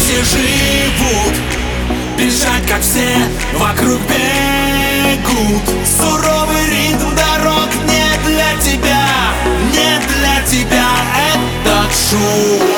все живут. Бежать, как все вокруг бегут. Суровый ритм дорог не для тебя Не для тебя. Этот шум.